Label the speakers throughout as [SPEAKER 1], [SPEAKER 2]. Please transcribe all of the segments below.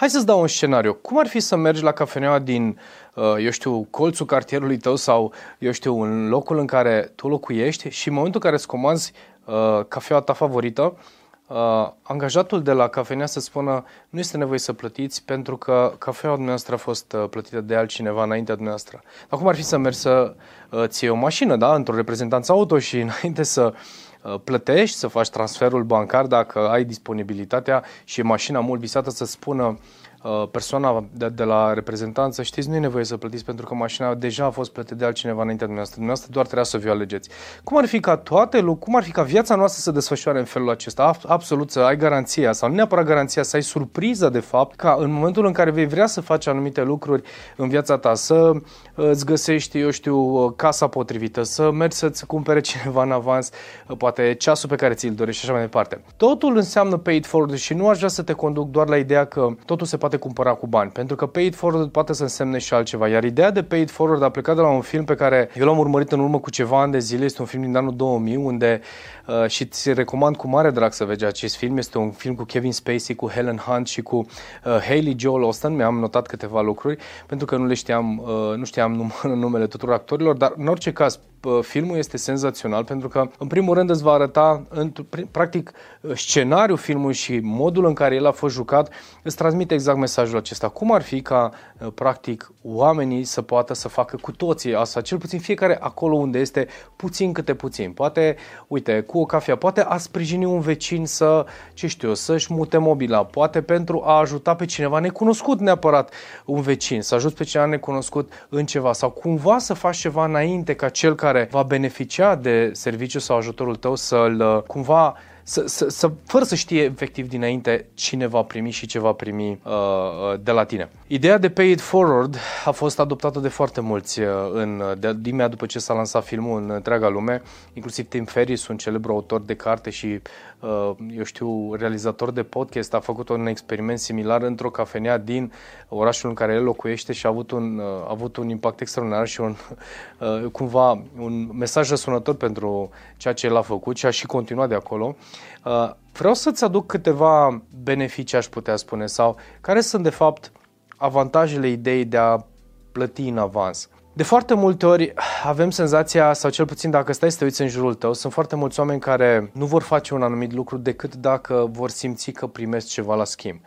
[SPEAKER 1] Hai să-ți dau un scenariu. Cum ar fi să mergi la cafeneaua din, uh, eu știu, colțul cartierului tău sau, eu știu, în locul în care tu locuiești și în momentul în care îți comanzi uh, cafeaua ta favorită, uh, angajatul de la cafenea să spună nu este nevoie să plătiți pentru că cafeaua dumneavoastră a fost uh, plătită de altcineva înaintea dumneavoastră. Dar cum ar fi să mergi să uh, ți o mașină, da, într-o reprezentanță auto și înainte să uh, plătești, să faci transferul bancar dacă ai disponibilitatea și e mașina mult visată să spună Uh, persoana de, de la reprezentanță, știți, nu e nevoie să plătiți pentru că mașina deja a fost plătită de altcineva înaintea dumneavoastră. Dumneavoastră doar trebuia să vi-o alegeți. Cum ar fi ca toate lucruri, cum ar fi ca viața noastră să desfășoare în felul acesta? Absolut să ai garanția sau nu neapărat garanția, să ai surpriză de fapt ca în momentul în care vei vrea să faci anumite lucruri în viața ta, să uh, îți găsești, eu știu, uh, casa potrivită, să mergi să-ți cumpere cineva în avans, poate ceasul pe care ți-l dorești și așa mai departe. Totul înseamnă paid forward și nu aș vrea să te conduc doar la ideea că totul se poate poate cumpăra cu bani, pentru că paid forward poate să însemne și altceva. Iar ideea de paid forward a plecat de la un film pe care eu l-am urmărit în urmă cu ceva ani de zile, este un film din anul 2000, unde uh, și ți recomand cu mare drag să vezi acest film. Este un film cu Kevin Spacey, cu Helen Hunt și cu uh, Haley Joel Ostent. Mi-am notat câteva lucruri pentru că nu le știam, uh, nu știam num- numele tuturor actorilor, dar în orice caz filmul este senzațional pentru că, în primul rând, îți va arăta, practic, scenariul filmului și modul în care el a fost jucat, îți transmite exact mesajul acesta. Cum ar fi ca, practic, oamenii să poată să facă cu toții asta, cel puțin fiecare acolo unde este, puțin câte puțin. Poate, uite, cu o cafea, poate a sprijini un vecin să, ce știu eu, să-și mute mobila, poate pentru a ajuta pe cineva necunoscut neapărat un vecin, să ajut pe cineva necunoscut în ceva. Sau cumva să faci ceva înainte ca cel care care va beneficia de serviciu sau ajutorul tău să-l uh, cumva să, să, să, fără să știe efectiv dinainte cine va primi și ce va primi uh, uh, de la tine. Ideea de pay it forward a fost adoptată de foarte mulți uh, în, de, de după ce s-a lansat filmul în întreaga lume, inclusiv Tim Ferriss, un celebru autor de carte și, uh, eu știu, realizator de podcast, a făcut un experiment similar într-o cafenea din orașul în care el locuiește și a avut un, uh, a avut un impact extraordinar și un, uh, cumva un mesaj răsunător pentru ceea ce el a făcut și a și continuat de acolo. Uh, vreau să-ți aduc câteva beneficii, aș putea spune, sau care sunt, de fapt, avantajele ideii de a plăti în avans. De foarte multe ori avem senzația, sau cel puțin dacă stai să te uiți în jurul tău, sunt foarte mulți oameni care nu vor face un anumit lucru decât dacă vor simți că primesc ceva la schimb.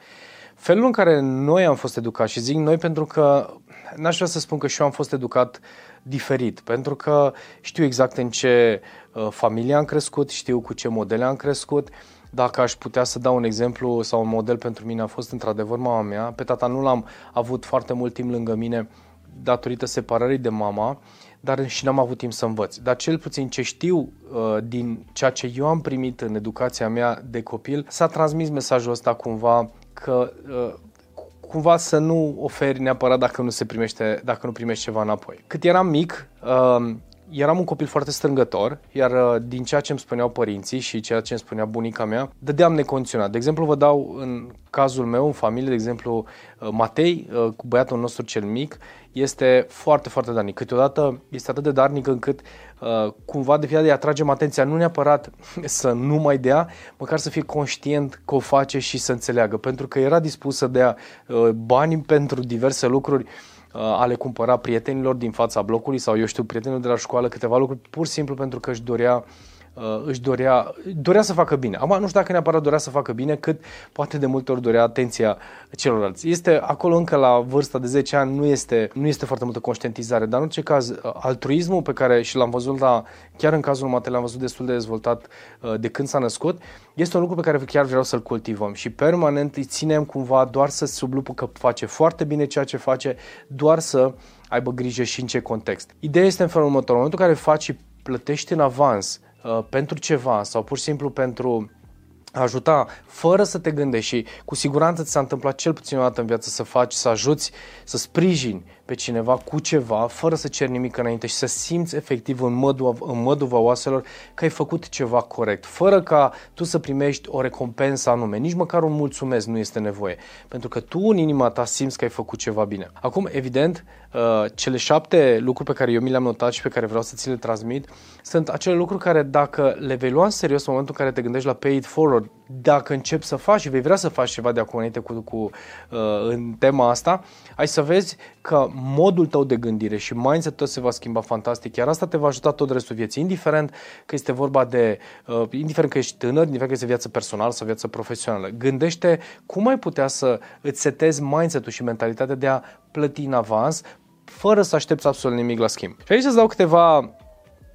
[SPEAKER 1] Felul în care noi am fost educați, și zic noi pentru că n-aș vrea să spun că și eu am fost educat diferit, pentru că știu exact în ce uh, familie am crescut, știu cu ce modele am crescut. Dacă aș putea să dau un exemplu sau un model pentru mine a fost într-adevăr mama mea. Pe tata nu l-am avut foarte mult timp lângă mine datorită separării de mama, dar și n-am avut timp să învăț. Dar cel puțin ce știu uh, din ceea ce eu am primit în educația mea de copil, s-a transmis mesajul ăsta cumva că uh, cumva să nu oferi neapărat dacă nu se primește, dacă nu primești ceva înapoi. Cât eram mic, uh, eram un copil foarte strângător, iar uh, din ceea ce îmi spuneau părinții și ceea ce îmi spunea bunica mea, dădeam necondiționat. De exemplu, vă dau în cazul meu, în familie, de exemplu, uh, Matei, uh, cu băiatul nostru cel mic, este foarte, foarte darnic. Câteodată este atât de darnic încât cumva de fiecare atragem atenția, nu neapărat să nu mai dea, măcar să fie conștient că o face și să înțeleagă, pentru că era dispus să dea bani pentru diverse lucruri Uh, a le cumpăra prietenilor din fața blocului sau eu știu, prietenilor de la școală câteva lucruri pur și simplu pentru că își dorea uh, își dorea, dorea să facă bine. Acum nu știu dacă neapărat dorea să facă bine, cât poate de multe ori dorea atenția celorlalți. Este acolo încă la vârsta de 10 ani, nu este, nu este foarte multă conștientizare, dar în orice caz, uh, altruismul pe care și l-am văzut la, chiar în cazul Matei, l-am văzut destul de dezvoltat de când s-a născut, este un lucru pe care chiar vreau să-l cultivăm și permanent îi ținem cumva doar să sublupă că face foarte bine ceea ce face, doar să aibă grijă și în ce context. Ideea este în felul următor, în momentul în care faci și plătești în avans uh, pentru ceva sau pur și simplu pentru ajuta fără să te gândești. Și cu siguranță ți s-a întâmplat cel puțin o dată în viață să faci, să ajuți, să sprijini pe cineva cu ceva, fără să ceri nimic înainte și să simți efectiv în, mădu, în măduva oaselor că ai făcut ceva corect, fără ca tu să primești o recompensă anume, nici măcar un mulțumesc nu este nevoie, pentru că tu în inima ta simți că ai făcut ceva bine. Acum, evident, uh, cele șapte lucruri pe care eu mi le-am notat și pe care vreau să ți le transmit sunt acele lucruri care dacă le vei lua în serios în momentul în care te gândești la pay it forward, dacă începi să faci și vei vrea să faci ceva de acum înainte cu, cu, uh, în tema asta, ai să vezi că modul tău de gândire și mindset tău se va schimba fantastic, iar asta te va ajuta tot restul vieții, indiferent că este vorba de, uh, indiferent că ești tânăr, indiferent că este viață personală sau viață profesională. Gândește cum ai putea să îți setezi mindset-ul și mentalitatea de a plăti în avans, fără să aștepți absolut nimic la schimb. Și aici să dau câteva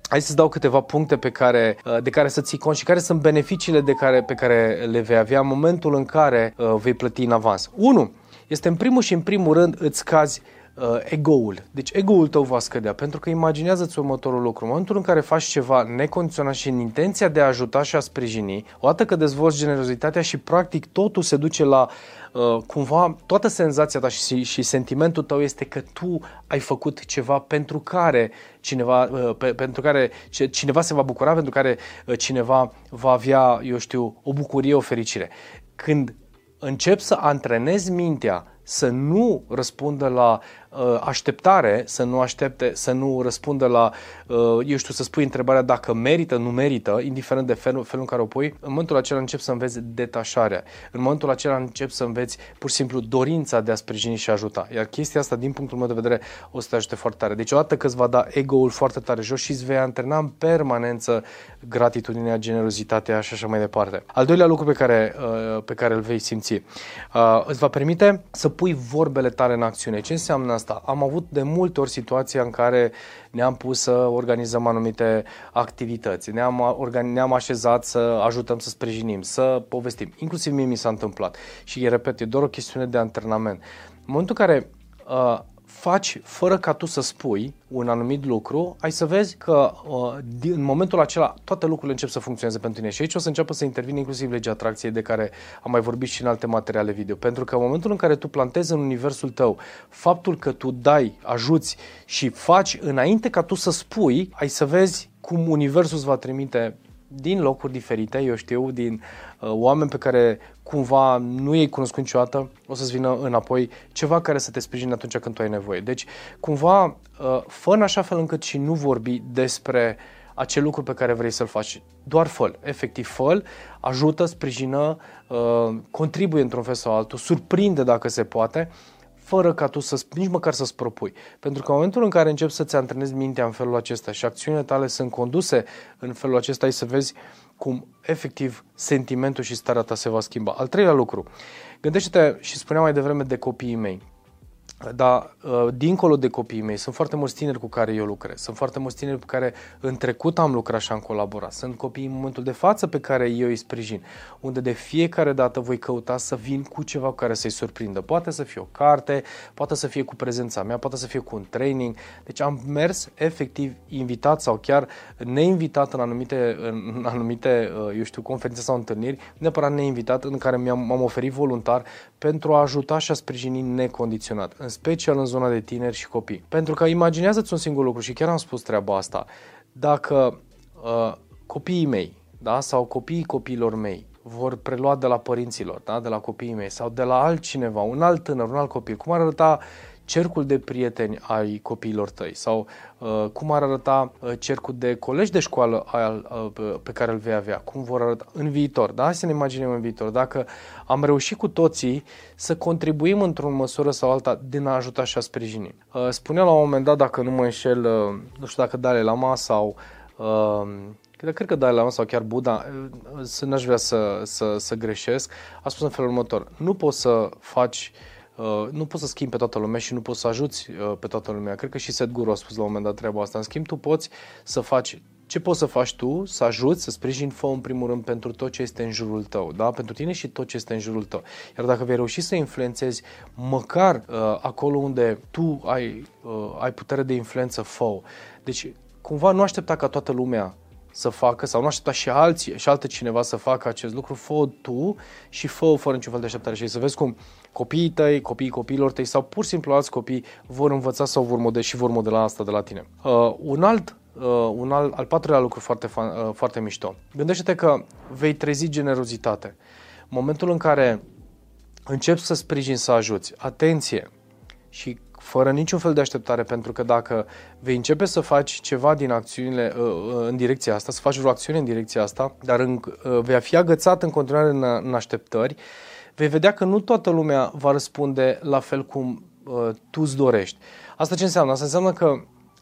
[SPEAKER 1] Hai să-ți dau câteva puncte pe care, uh, de care să ții cont și care sunt beneficiile de care, pe care le vei avea în momentul în care uh, vei plăti în avans. 1. Este în primul și în primul rând îți cazi uh, ego-ul. Deci ego-ul tău va scădea, pentru că imaginează-ți următorul lucru. În momentul în care faci ceva necondiționat și în intenția de a ajuta și a sprijini, odată că dezvolți generozitatea și practic totul se duce la uh, cumva toată senzația ta și, și sentimentul tău este că tu ai făcut ceva pentru care cineva, uh, pe, pentru care cineva se va bucura, pentru care uh, cineva va avea, eu știu, o bucurie, o fericire. Când începi să antrenezi mintea să nu răspundă la uh, așteptare, să nu aștepte, să nu răspundă la, uh, eu știu, să spui întrebarea dacă merită, nu merită, indiferent de felul, felul în care o pui, în momentul acela încep să înveți detașarea. În momentul acela încep să înveți pur și simplu dorința de a sprijini și ajuta. Iar chestia asta, din punctul meu de vedere, o să te ajute foarte tare. Deci odată că îți va da ego-ul foarte tare jos și îți vei antrena în permanență gratitudinea, generozitatea și așa mai departe. Al doilea lucru pe care, uh, pe care îl vei simți, uh, îți va permite să pui vorbele tale în acțiune. Ce înseamnă asta? Am avut de multe ori situația în care ne-am pus să organizăm anumite activități, ne-am, organi- ne-am așezat să ajutăm să sprijinim, să povestim. Inclusiv mie mi s-a întâmplat. Și, repet, e doar o chestiune de antrenament. În momentul în care uh, faci fără ca tu să spui un anumit lucru, ai să vezi că uh, în momentul acela toate lucrurile încep să funcționeze pentru tine și aici o să înceapă să intervină inclusiv legea atracției de care am mai vorbit și în alte materiale video. Pentru că în momentul în care tu plantezi în universul tău faptul că tu dai, ajuți și faci înainte ca tu să spui, ai să vezi cum universul îți va trimite din locuri diferite, eu știu, din uh, oameni pe care cumva nu ei cunoscut niciodată, o să-ți vină înapoi ceva care să te sprijine atunci când tu ai nevoie. Deci, cumva, uh, fă în așa fel încât și nu vorbi despre acel lucru pe care vrei să-l faci. Doar fă efectiv fă ajută, sprijină, uh, contribuie într-un fel sau altul, surprinde dacă se poate, fără ca tu să, nici măcar să-ți propui. Pentru că în momentul în care începi să-ți antrenezi mintea în felul acesta și acțiunile tale sunt conduse în felul acesta, ai să vezi cum efectiv sentimentul și starea ta se va schimba. Al treilea lucru, gândește-te și spuneam mai devreme de copiii mei. Dar, uh, dincolo de copiii mei, sunt foarte mulți tineri cu care eu lucrez. Sunt foarte mulți tineri cu care în trecut am lucrat și am colaborat. Sunt copii în momentul de față pe care eu îi sprijin, unde de fiecare dată voi căuta să vin cu ceva cu care să-i surprindă. Poate să fie o carte, poate să fie cu prezența mea, poate să fie cu un training. Deci am mers efectiv invitat sau chiar neinvitat în anumite, în anumite uh, eu știu, conferințe sau întâlniri, neapărat neinvitat, în care mi-am m-am oferit voluntar pentru a ajuta și a sprijini necondiționat în special în zona de tineri și copii. Pentru că imaginează-ți un singur lucru și chiar am spus treaba asta. Dacă uh, copiii mei da, sau copiii copiilor mei vor prelua de la părinților, da, de la copiii mei sau de la altcineva, un alt tânăr, un alt copil, cum ar arăta cercul de prieteni ai copiilor tăi sau uh, cum ar arăta uh, cercul de colegi de școală al, uh, pe care îl vei avea, cum vor arăta în viitor. Da? Hai să ne imaginăm în viitor. Dacă am reușit cu toții să contribuim într-o măsură sau alta din a ajuta și a sprijini. Uh, spunea la un moment dat, dacă nu mă înșel, uh, nu știu dacă Dalai Lama sau uh, Cred că Dalai Lama sau chiar Buddha, uh, să n-aș vrea să, să, să greșesc, a spus în felul următor. Nu poți să faci uh, Uh, nu poți să schimbi pe toată lumea și nu poți să ajuți uh, pe toată lumea. Cred că și Sadhguru a spus la un moment dat treaba asta. În schimb, tu poți să faci ce poți să faci tu, să ajuți, să sprijini, fă în primul rând pentru tot ce este în jurul tău, da? pentru tine și tot ce este în jurul tău. Iar dacă vei reuși să influențezi măcar uh, acolo unde tu ai, uh, ai putere de influență, fă Deci, cumva nu aștepta ca toată lumea să facă sau nu aștepta și alții și alte cineva să facă acest lucru, fă tu și fă fără niciun fel de așteptare și să vezi cum copiii tăi, copiii copiilor tăi sau pur și simplu alți copii vor învăța sau vor modela și vor modela asta de la tine. Uh, un alt Uh, un al, al patrulea lucru foarte, fan, uh, foarte mișto. Gândește-te că vei trezi generozitate. În momentul în care începi să sprijini, să ajuți, atenție, și fără niciun fel de așteptare, pentru că dacă vei începe să faci ceva din acțiunile uh, uh, în direcția asta, să faci o acțiune în direcția asta, dar în, uh, vei fi agățat în continuare în, în așteptări, vei vedea că nu toată lumea va răspunde la fel cum uh, tu îți dorești. Asta ce înseamnă? Asta înseamnă că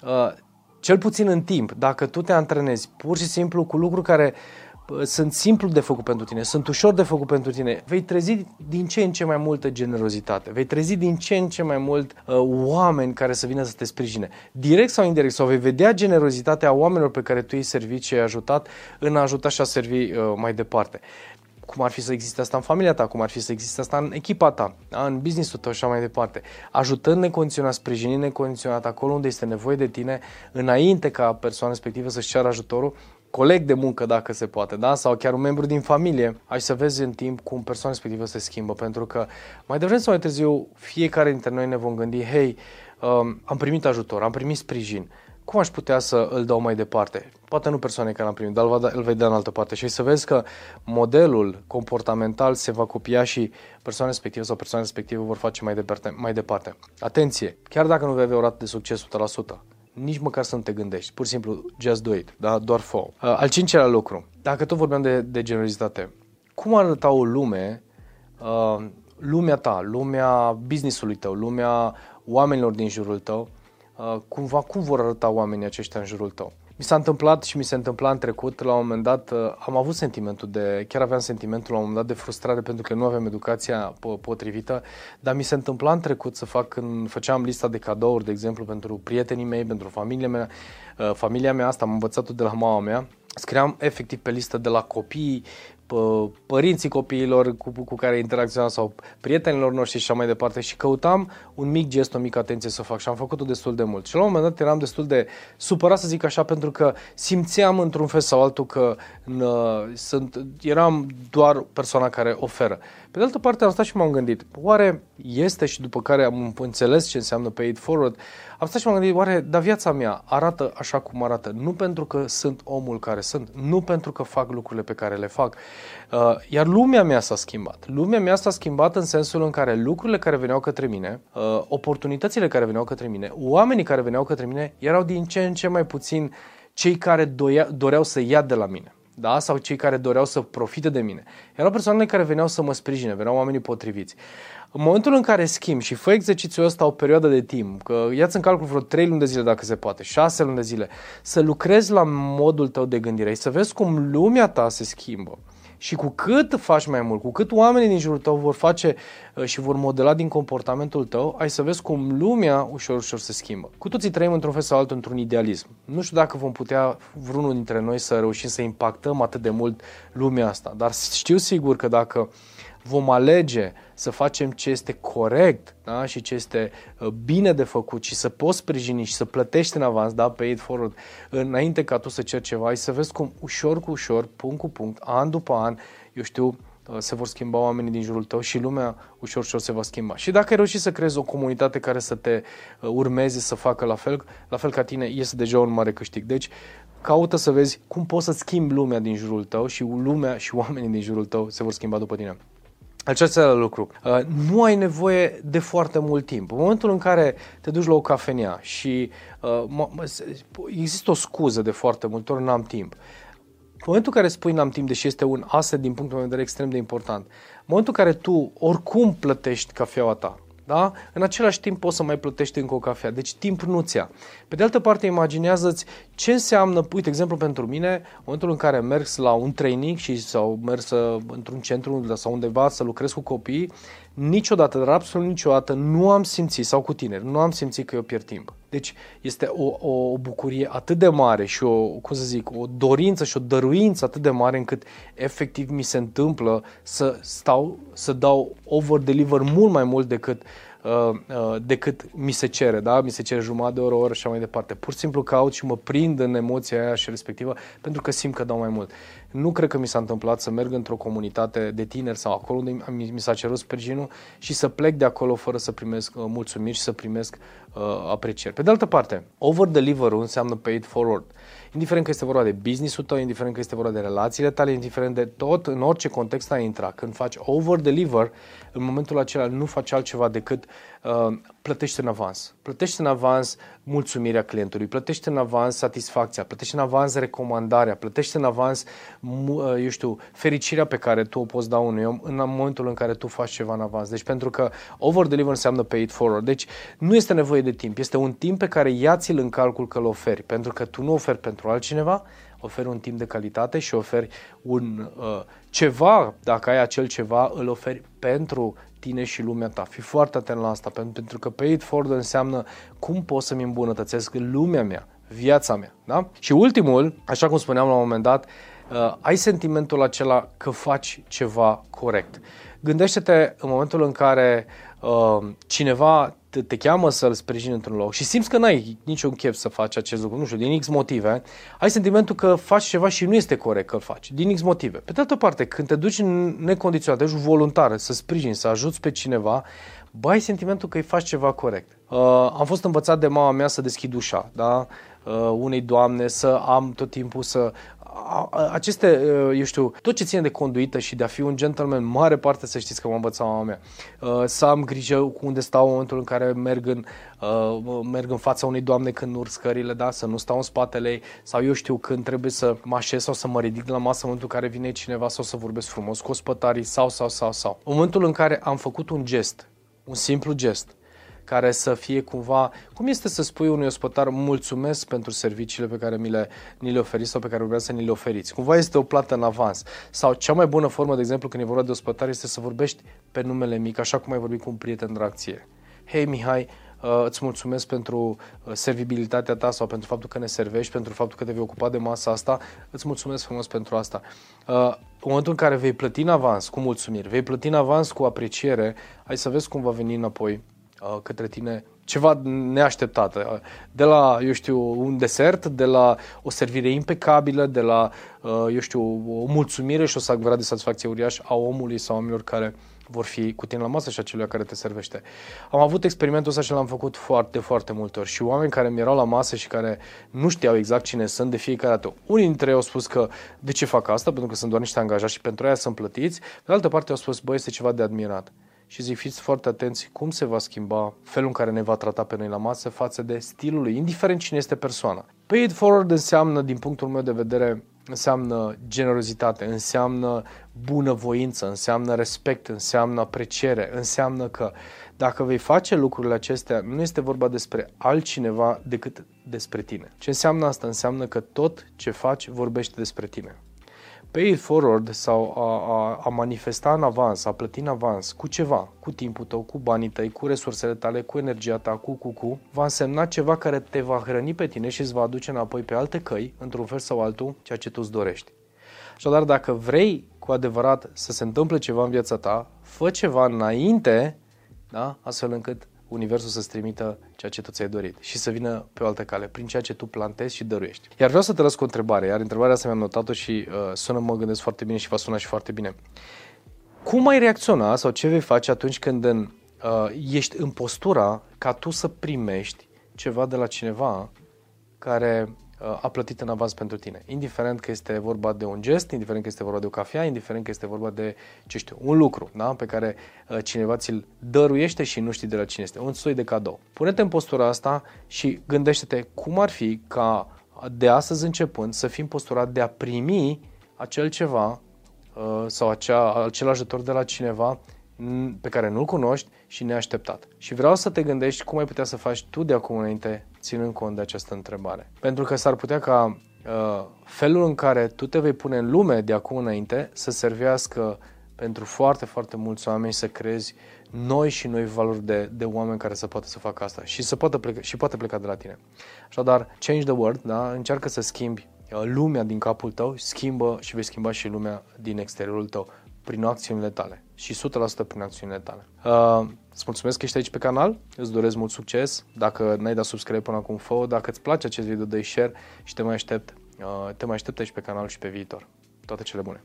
[SPEAKER 1] uh, cel puțin în timp, dacă tu te antrenezi pur și simplu cu lucruri care sunt simplu de făcut pentru tine, sunt ușor de făcut pentru tine, vei trezi din ce în ce mai multă generozitate, vei trezi din ce în ce mai mult uh, oameni care să vină să te sprijine, direct sau indirect, sau vei vedea generozitatea oamenilor pe care tu îi servit și ai ajutat în a ajuta și a servi uh, mai departe cum ar fi să existe asta în familia ta, cum ar fi să existe asta în echipa ta, da? în business-ul tău și așa mai departe. Ajutând necondiționat, sprijinind necondiționat acolo unde este nevoie de tine, înainte ca persoana respectivă să-și ceară ajutorul, coleg de muncă dacă se poate, da? sau chiar un membru din familie, ai să vezi în timp cum persoana respectivă se schimbă, pentru că mai devreme sau mai târziu fiecare dintre noi ne vom gândi, hei, um, am primit ajutor, am primit sprijin, cum aș putea să îl dau mai departe? Poate nu persoane care l-am primit, dar îl, da, îl vei da în altă parte. Și să vezi că modelul comportamental se va copia și persoana respectivă sau persoana respectivă vor face mai departe. Mai departe. Atenție! Chiar dacă nu vei avea o rată de succes 100%, nici măcar să nu te gândești. Pur și simplu, just do it. Da? Doar fă uh, Al cincelea lucru. Dacă tot vorbeam de, de generozitate, cum arăta o lume, uh, lumea ta, lumea businessului tău, lumea oamenilor din jurul tău, Uh, cumva cum vor arăta oamenii aceștia în jurul tău. Mi s-a întâmplat și mi se întâmpla în trecut, la un moment dat uh, am avut sentimentul de, chiar aveam sentimentul la un moment dat de frustrare pentru că nu aveam educația potrivită, dar mi se întâmpla în trecut să fac când făceam lista de cadouri, de exemplu, pentru prietenii mei, pentru familia mea, uh, familia mea asta am învățat-o de la mama mea, scriam efectiv pe listă de la copii, părinții copiilor cu, cu care interacționam sau prietenilor noștri și așa mai departe și căutam un mic gest, o mică atenție să fac și am făcut-o destul de mult. Și la un moment dat eram destul de supărat să zic așa pentru că simțeam într-un fel sau altul că uh, sunt, eram doar persoana care oferă. Pe de altă parte am stat și m-am gândit, oare este și după care am înțeles ce înseamnă pay it forward, am stat și m-am gândit, oare, dar viața mea arată așa cum arată, nu pentru că sunt omul care sunt, nu pentru că fac lucrurile pe care le fac, uh, iar lumea mea s-a schimbat. Lumea mea s-a schimbat în sensul în care lucrurile care veneau către mine, uh, oportunitățile care veneau către mine, oamenii care veneau către mine, erau din ce în ce mai puțin cei care doia, doreau să ia de la mine da? sau cei care doreau să profite de mine. Erau persoanele care veneau să mă sprijine, veneau oamenii potriviți. În momentul în care schimb și fă exercițiul ăsta o perioadă de timp, că ia-ți în calcul vreo 3 luni de zile dacă se poate, 6 luni de zile, să lucrezi la modul tău de gândire și să vezi cum lumea ta se schimbă. Și cu cât faci mai mult, cu cât oamenii din jurul tău vor face uh, și vor modela din comportamentul tău, ai să vezi cum lumea ușor, ușor se schimbă. Cu toții trăim într-un fel sau altul într-un idealism. Nu știu dacă vom putea vreunul dintre noi să reușim să impactăm atât de mult lumea asta, dar știu sigur că dacă uh, vom alege să facem ce este corect da? și ce este uh, bine de făcut și să poți sprijini și să plătești în avans, da, pay it forward, înainte ca tu să ceri ceva, și să vezi cum ușor cu ușor, punct cu punct, an după an, eu știu, uh, se vor schimba oamenii din jurul tău și lumea ușor, ușor se va schimba. Și dacă ai reușit să creezi o comunitate care să te uh, urmeze să facă la fel, la fel ca tine, este deja un mare câștig. Deci, caută să vezi cum poți să schimbi lumea din jurul tău și lumea și oamenii din jurul tău se vor schimba după tine. Acesta lucru. Uh, nu ai nevoie de foarte mult timp. În momentul în care te duci la o cafenea și uh, există o scuză de foarte multe ori, n-am timp. În momentul în care spui n-am timp, deși este un asset din punctul meu de vedere extrem de important, în momentul în care tu oricum plătești cafeaua ta, da? În același timp poți să mai plătești încă o cafea. Deci timp nu-ți ia. Pe de altă parte, imaginează-ți ce înseamnă, uite, exemplu pentru mine, în momentul în care merg la un training și sau merg să, într-un centru sau undeva să lucrez cu copii, niciodată, dar absolut niciodată nu am simțit, sau cu tineri, nu am simțit că eu pierd timp. Deci este o, o bucurie atât de mare și o, cum să zic, o dorință și o dăruință atât de mare încât efectiv mi se întâmplă să stau, să dau over-deliver mult mai mult decât Uh, uh, decât mi se cere, da? Mi se cere jumătate de oră, o oră și așa mai departe. Pur și simplu caut și mă prind în emoția aia și respectivă pentru că simt că dau mai mult. Nu cred că mi s-a întâmplat să merg într-o comunitate de tineri sau acolo unde mi s-a cerut sprijinul și să plec de acolo fără să primesc uh, mulțumiri și să primesc uh, aprecieri. Pe de altă parte, over-deliver-ul înseamnă paid forward. Indiferent că este vorba de business-ul tău, indiferent că este vorba de relațiile tale, indiferent de tot, în orice context ai intra, când faci over-deliver, în momentul acela nu faci altceva decât uh, plătește în avans. Plătește în avans mulțumirea clientului, plătește în avans satisfacția, plătește în avans recomandarea, plătește în avans, uh, eu știu, fericirea pe care tu o poți da unui om în momentul în care tu faci ceva în avans. Deci pentru că over-deliver înseamnă pay it forward. Deci nu este nevoie de timp, este un timp pe care ia-ți-l în calcul că îl oferi, pentru că tu nu oferi pentru altcineva, oferi un timp de calitate și oferi un uh, ceva, dacă ai acel ceva, îl oferi pentru tine și lumea ta. Fii foarte atent la asta, pentru că pay it forward înseamnă cum pot să-mi îmbunătățesc lumea mea, viața mea. Da? Și ultimul, așa cum spuneam la un moment dat, uh, ai sentimentul acela că faci ceva corect. Gândește-te în momentul în care uh, cineva te, te cheamă să-l sprijini într-un loc și simți că n-ai niciun chef să faci acest lucru, nu știu, din X motive, ai sentimentul că faci ceva și nu este corect că-l faci, din X motive. Pe de altă parte, când te duci în necondiționat, ești voluntar, să sprijini, să ajuți pe cineva, bă, ai sentimentul că îi faci ceva corect. Uh, am fost învățat de mama mea să deschid ușa, da? Uh, unei doamne, să am tot timpul să aceste, eu știu, tot ce ține de conduită și de a fi un gentleman, mare parte să știți că m-a învățat mama mea. Să am grijă cu unde stau în momentul în care merg în, merg în fața unei doamne când urc scările, da? să nu stau în spatele ei sau eu știu când trebuie să mă așez sau să mă ridic de la masă în momentul în care vine cineva sau să vorbesc frumos cu ospătarii sau, sau, sau, sau. În momentul în care am făcut un gest, un simplu gest, care să fie cumva, cum este să spui unui ospătar mulțumesc pentru serviciile pe care mi le, ni le oferiți sau pe care vreau să ni le oferiți. Cumva este o plată în avans. Sau cea mai bună formă, de exemplu, când e vorba de ospătar, este să vorbești pe numele mic, așa cum ai vorbit cu un prieten drag ție. Hei Mihai, uh, îți mulțumesc pentru uh, servibilitatea ta sau pentru faptul că ne servești, pentru faptul că te vei ocupa de masa asta, îți mulțumesc frumos pentru asta. Uh, în momentul în care vei plăti în avans cu mulțumiri, vei plăti în avans cu apreciere, ai să vezi cum va veni înapoi Uh, către tine ceva neașteptat. Uh, de la, eu știu, un desert, de la o servire impecabilă, de la, uh, eu știu, o mulțumire și o sagvera de satisfacție uriaș a omului sau oamenilor care vor fi cu tine la masă și a celui care te servește. Am avut experimentul ăsta și l-am făcut foarte, foarte multe ori și oameni care mi erau la masă și care nu știau exact cine sunt de fiecare dată. Unii dintre ei au spus că de ce fac asta, pentru că sunt doar niște angajați și pentru aia sunt plătiți. De altă parte au spus, băi, este ceva de admirat și zic fiți foarte atenți cum se va schimba felul în care ne va trata pe noi la masă față de stilul lui, indiferent cine este persoana. Pay it forward înseamnă, din punctul meu de vedere, înseamnă generozitate, înseamnă bunăvoință, înseamnă respect, înseamnă apreciere, înseamnă că dacă vei face lucrurile acestea, nu este vorba despre altcineva decât despre tine. Ce înseamnă asta? Înseamnă că tot ce faci vorbește despre tine pay it forward sau a, a, a manifesta în avans, a plăti în avans cu ceva, cu timpul tău, cu banii tăi, cu resursele tale, cu energia ta, cu, cu, cu, va însemna ceva care te va hrăni pe tine și îți va aduce înapoi pe alte căi, într-un fel sau altul, ceea ce tu îți dorești. Așadar, dacă vrei cu adevărat să se întâmple ceva în viața ta, fă ceva înainte, da? astfel încât universul să-ți trimită ceea ce tu ți-ai dorit și să vină pe o altă cale, prin ceea ce tu plantezi și dăruiești. Iar vreau să te las cu o întrebare, iar întrebarea asta mi-am notat-o și uh, sună, mă gândesc foarte bine și va suna și foarte bine. Cum ai reacționa sau ce vei face atunci când în, uh, ești în postura ca tu să primești ceva de la cineva care Uh, a plătit în avans pentru tine. Indiferent că este vorba de un gest, indiferent că este vorba de o cafea, indiferent că este vorba de, ce știu, un lucru da? pe care uh, cineva ți-l dăruiește și nu știi de la cine este. Un soi de cadou. Pune-te în postura asta și gândește-te cum ar fi ca de astăzi începând să fii în postura de a primi acel ceva uh, sau acea, acel ajutor de la cineva pe care nu-l cunoști și neașteptat. Și vreau să te gândești cum ai putea să faci tu de acum înainte ținând cont de această întrebare. Pentru că s-ar putea ca uh, felul în care tu te vei pune în lume de acum înainte să servească pentru foarte, foarte mulți oameni să crezi noi și noi valori de, de oameni care să poată să facă asta și să poată pleca, și poate pleca de la tine. Așadar, change the world, da? încearcă să schimbi uh, lumea din capul tău, schimbă și vei schimba și lumea din exteriorul tău prin acțiunile tale și 100% prin acțiunile tale. Uh, îți mulțumesc că ești aici pe canal, îți doresc mult succes. Dacă n-ai dat subscribe până acum, fă Dacă îți place acest video, dă share și te mai aștept, uh, te mai aștept aici pe canal și pe viitor. Toate cele bune!